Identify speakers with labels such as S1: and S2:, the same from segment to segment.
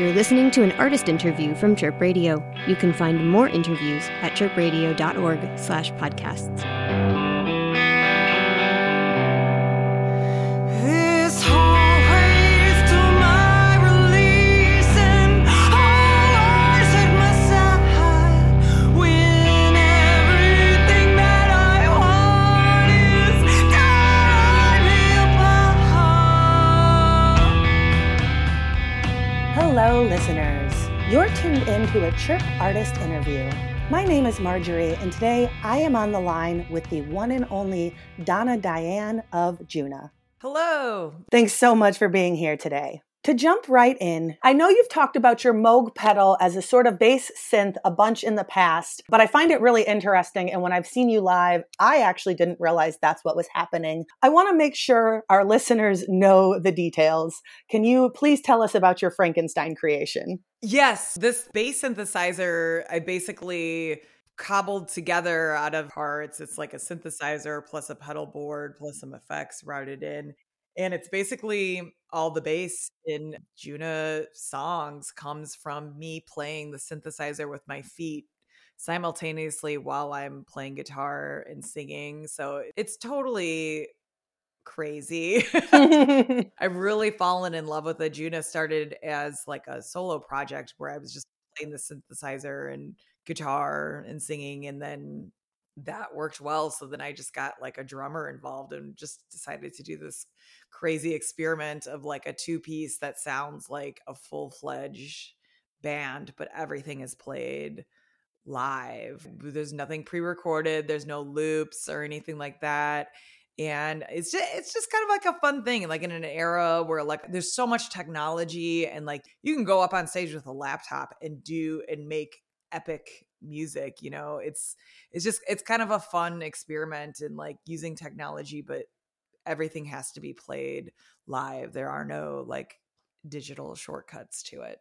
S1: You're listening to an artist interview from Chirp Radio. You can find more interviews at chirpradio.org
S2: to
S3: a Chirp Artist interview. My name is Marjorie, and today I am on the line with the one and only Donna Diane of Djunah.
S4: Hello.
S3: Thanks so much for being here today. To jump right in, I know you've talked about your Moog pedal as a sort of bass synth a bunch in the past, but I find it really interesting. And when I've seen you live, I actually didn't realize that's what was happening. I want to make sure our listeners know the details. Can you please tell us about your Frankenstein creation?
S4: Yes, this bass synthesizer, I basically cobbled together out of parts. It's like a synthesizer plus a pedal board plus some effects routed in. And it's basically all the bass in Djunah songs comes from me playing the synthesizer with my feet simultaneously while I'm playing guitar and singing. So it's totally crazy. I've really fallen in love with it. Djunah started as like a solo project where I was just playing the synthesizer and guitar and singing and then that worked well so then I just got like a drummer involved and just decided to do this crazy experiment of like a two piece that sounds like a full-fledged band but everything is played live. There's nothing pre-recorded, there's no loops or anything like that and it's just it's just kind of like a fun thing like in an era where like there's so much technology and like you can go up on stage with a laptop and do and make epic music you know it's it's just it's kind of a fun experiment in like using technology but everything has to be played live. There are no like digital shortcuts to it.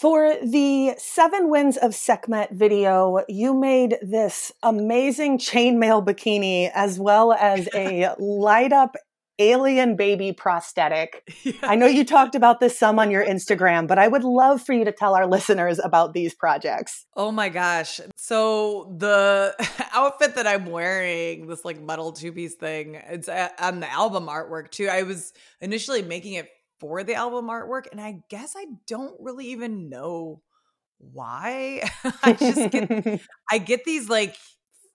S3: For the Seven Winds of Sekhmet video, you made this amazing chainmail bikini as well as a light up alien baby prosthetic. I know you talked about this some on your Instagram, but I would love for you to tell our listeners about these projects.
S4: Oh my gosh. So the outfit that I'm wearing, this like metal two piece thing, it's uh, on the album artwork too. I was initially making it for the album artwork, and I guess I don't really even know why. I just get I get these like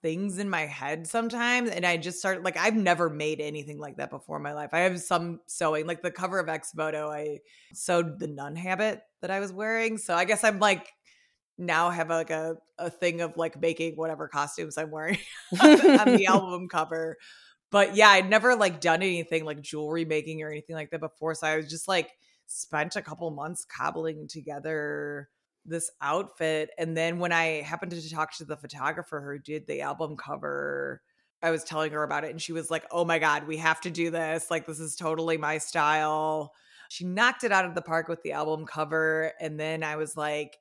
S4: things in my head sometimes and I just start like I've never made anything like that before in my life. I have some sewing like the cover of Ex Voto I sewed the nun habit that I was wearing. So I guess I'm like now have like a, a thing of like making whatever costumes I'm wearing on the album cover. But yeah, I'd never like done anything like jewelry making or anything like that before. So I was just like spent a couple months cobbling together this outfit. And then when I happened to talk to the photographer who did the album cover, I was telling her about it and she was like, oh my God, we have to do this. Like, this is totally my style. She knocked it out of the park with the album cover. And then I was like,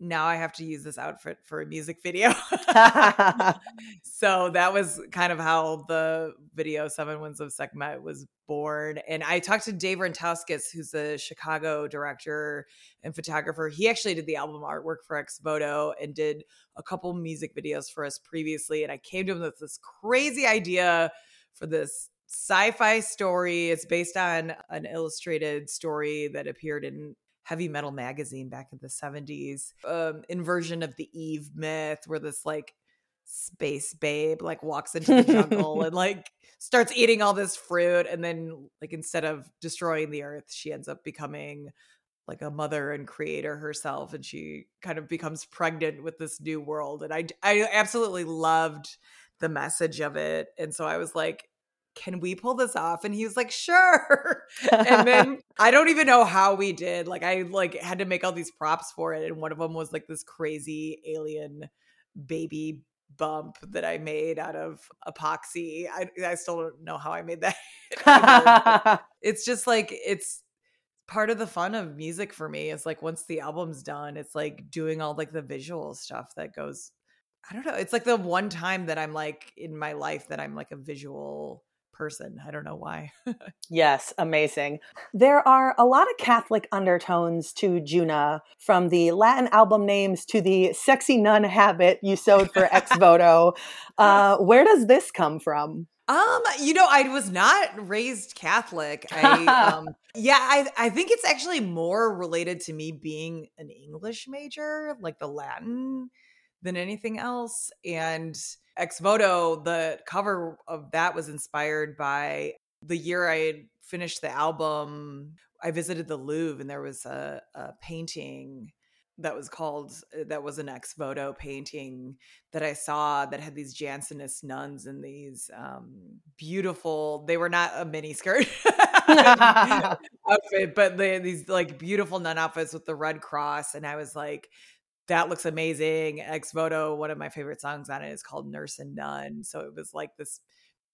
S4: now I have to use this outfit for a music video. so that was kind of how the video Seven Winds of Sekhmet was born. And I talked to Dave Rentowskis, who's a Chicago director and photographer. He actually did the album artwork for Ex Voto and did a couple music videos for us previously. And I came to him with this crazy idea for this sci-fi story. It's based on an illustrated story that appeared in heavy metal magazine back in the 70s um inversion of the eve myth where this like space babe like walks into the jungle and like starts eating all this fruit and then like instead of destroying the earth she ends up becoming like a mother and creator herself and she kind of becomes pregnant with this new world and i i absolutely loved the message of it and so i was like can we pull this off? And he was like sure. And then i don't even know how we did like i like had to make all these props for it and one of them was like this crazy alien baby bump that i made out of epoxy i, I still don't know how i made that either, it's just like it's part of the fun of music for me is like once the album's done it's like doing all like the visual stuff that goes i don't know it's like the one time that i'm like in my life that i'm like a visual person. I don't know why.
S3: Yes, amazing. There are a lot of Catholic undertones to Djunah, from the Latin album names to the sexy nun habit you sewed for Ex Voto. Uh, where does this come from?
S4: Um, you know, I was not raised Catholic. I um yeah, I I think it's actually more related to me being an English major, like the Latin than anything else. And Ex Voto, the cover of that was inspired by the year I had finished the album. I visited the Louvre and there was a, a painting that was called uh, that was an ex voto painting that I saw that had these Jansenist nuns in these um, beautiful. They were not a mini skirt outfit, but they these like beautiful nun outfits with the red cross, and I was like, that looks amazing. Ex voto, one of my favorite songs on it is called Nurse and Nun. So it was like this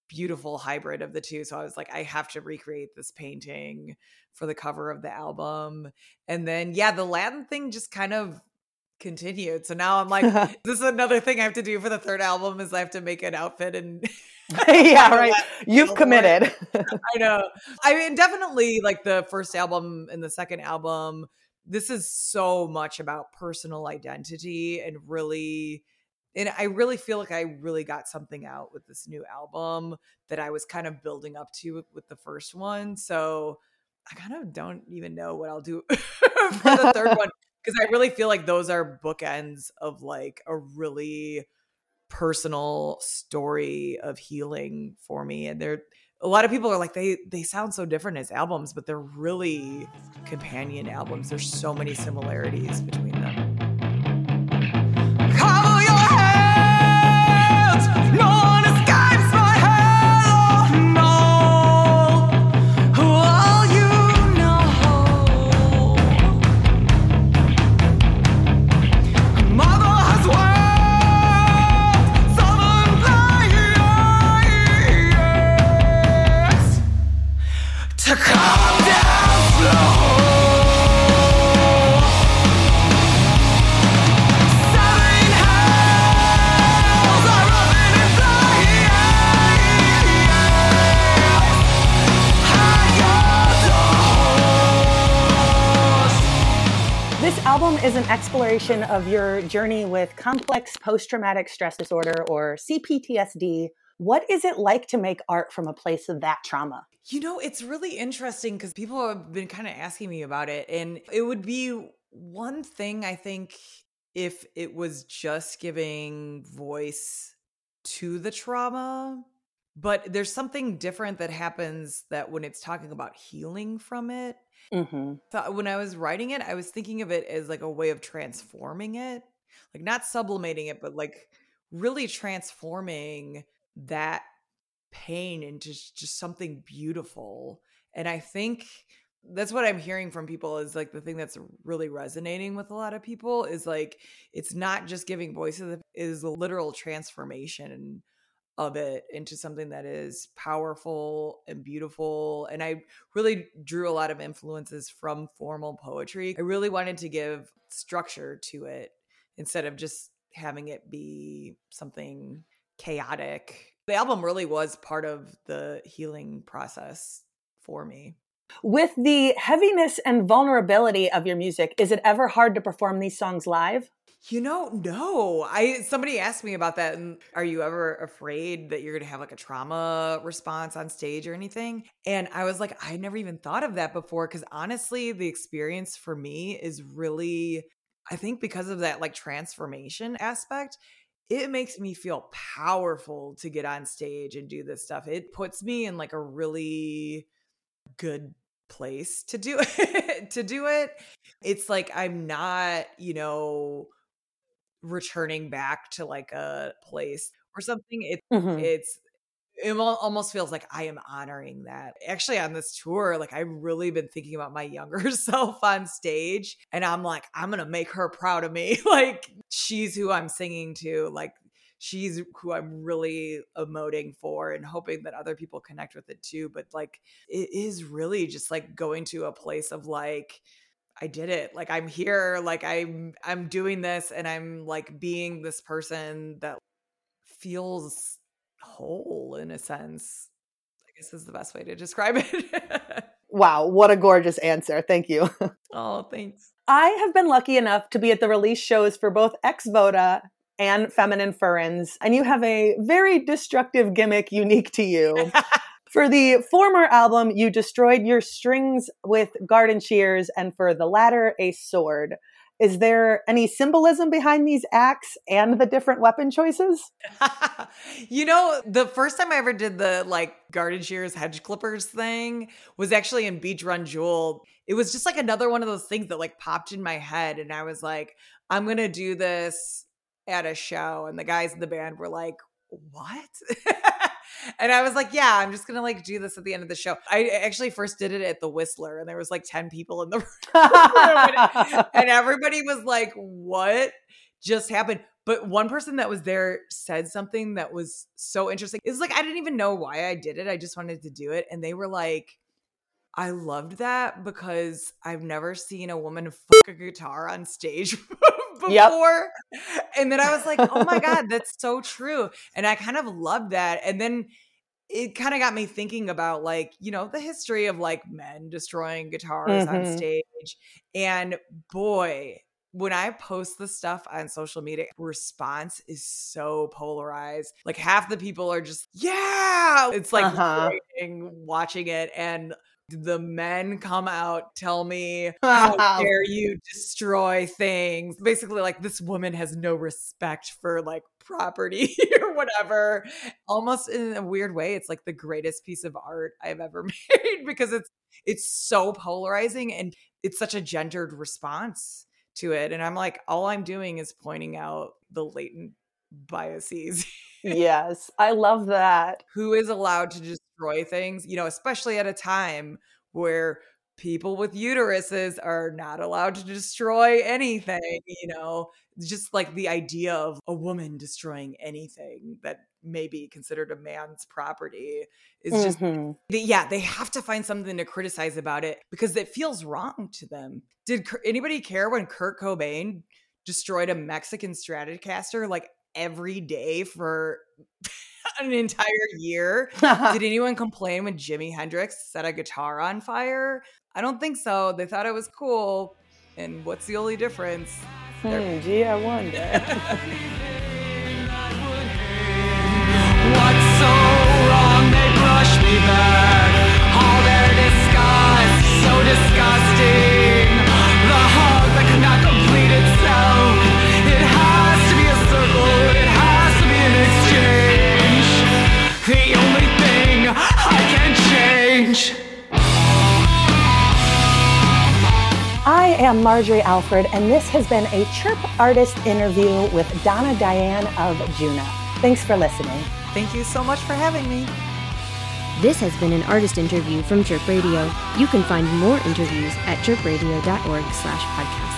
S4: beautiful hybrid of the two. So I was like, I have to recreate this painting for the cover of the album. And then, yeah, the Latin thing just kind of continued. So now I'm like, this is another thing I have to do for the third album is I have to make an outfit and
S3: yeah, right. You've
S4: Go for it.
S3: committed.
S4: I know. I mean, definitely like the first album and the second album, this is so much about personal identity and really and I really feel like I really got something out with this new album that I was kind of building up to with, the first one. So I kind of don't even know what I'll do for the third one because I really feel like those are bookends of like a really personal story of healing for me and they're a lot of people are like they they sound so different as albums but they're really companion albums. There's so many similarities between them
S3: album is an exploration of your journey with complex post traumatic stress disorder or CPTSD. What is it like to make art from a place of that trauma?
S4: You know, it's really interesting because people have been kind of asking me about it. And it would be one thing, I think, if it was just giving voice to the trauma. But there's something different that happens that when it's talking about healing from it.
S3: Mm-hmm.
S4: So when I was writing it, I was thinking of it as like a way of transforming it, like not sublimating it, but like really transforming that pain into just something beautiful. And I think that's what I'm hearing from people is like the thing that's really resonating with a lot of people is like it's not just giving voices, it is the literal transformation of it into something that is powerful and beautiful. And I really drew a lot of influences from formal poetry. I really wanted to give structure to it instead of just having it be something chaotic. The album really was part of the healing process for me.
S3: With the heaviness and vulnerability of your music, is it ever hard to perform these songs live?
S4: You know, no. I somebody asked me about that and are you ever afraid that you're to have like a trauma response on stage or anything? And I was like I never even thought of that before cuz honestly, the experience for me is really I think because of that like transformation aspect, it makes me feel powerful to get on stage and do this stuff. It puts me in like a really good place to do it to do it. It's like I'm not, you know, returning back to like a place or something. It
S3: Mhm.
S4: it's it almost feels like I am honoring that. Actually, on this tour, like I've really been thinking about my younger self on stage, and I'm like, I'm gonna make her proud of me. like she's who I'm singing to. Like she's who I'm really emoting for, and hoping that other people connect with it too. But like, it is really just like going to a place of like. I did it. Like I'm here, like I'm I'm doing this and I'm like being this person that feels whole in a sense. I guess is the best way to describe it.
S3: wow, what a gorgeous answer. Thank you.
S4: oh, thanks.
S3: I have been lucky enough to be at the release shows for both Ex Voto and Femina Furens, and you have a very destructive gimmick unique to you. for the former album, you destroyed your strings with garden shears, and for the latter, a sword. Is there any symbolism behind these acts and the different weapon choices?
S4: you know, the first time I ever did the like garden shears, hedge clippers thing was actually in Beach Run Jewel. It was just like another one of those things that like popped in my head. And I was like, I'm to do this at a show. And the guys in the band were like, what? and I was like, yeah, I'm just gonna like do this at the end of the show. I actually first did it at the Whistler, and there was like 10 people in the room. and everybody was like, what just happened? But one person that was there said something that was so interesting. It's like I didn't even know why I did it. I just wanted to do it. And they were like, I loved that because I've never seen a woman fuck a guitar on stage before. Yep. And then I was like, oh my God, that's so true. And I kind of loved that. And then it kind of got me thinking about like, you know, the history of like men destroying guitars mm-hmm. on stage. And boy, when I post the stuff on social media, response is so polarized. Like half the people are just, yeah. It's like uh-huh. watching it. And the men come out tell me how dare you destroy things? Basically like this woman has no respect for like property or whatever. Almost in a weird way it's like the greatest piece of art i've ever made because it's it's so polarizing and it's such a gendered response to it. And i'm like all i'm doing is pointing out the latent biases.
S3: Yes i love that.
S4: Who is allowed to just destroy things, you know, especially at a time where people with uteruses are not allowed to destroy anything, you know, just like the idea of a woman destroying anything that may be considered a man's property is just mm-hmm. yeah they have to find something to criticize about it because it feels wrong to them did anybody care when kurt cobain destroyed a mexican stratocaster like every day for an entire year. Did anyone complain when Jimi Hendrix set a guitar on fire? I don't think so. They thought it was cool. And what's the only difference?
S3: Hmm, gee, I wonder.
S2: What's so wrong? They brush me back. All their disgust, so disgusting.
S3: Am Marjorie Alford, and this has been a Chirp Artist interview with Donna Diane of Djunah. Thanks for listening.
S4: Thank you so much for having me.
S1: This has been an artist interview from Chirp Radio. You can find more interviews at chirpradio.org slash podcasts.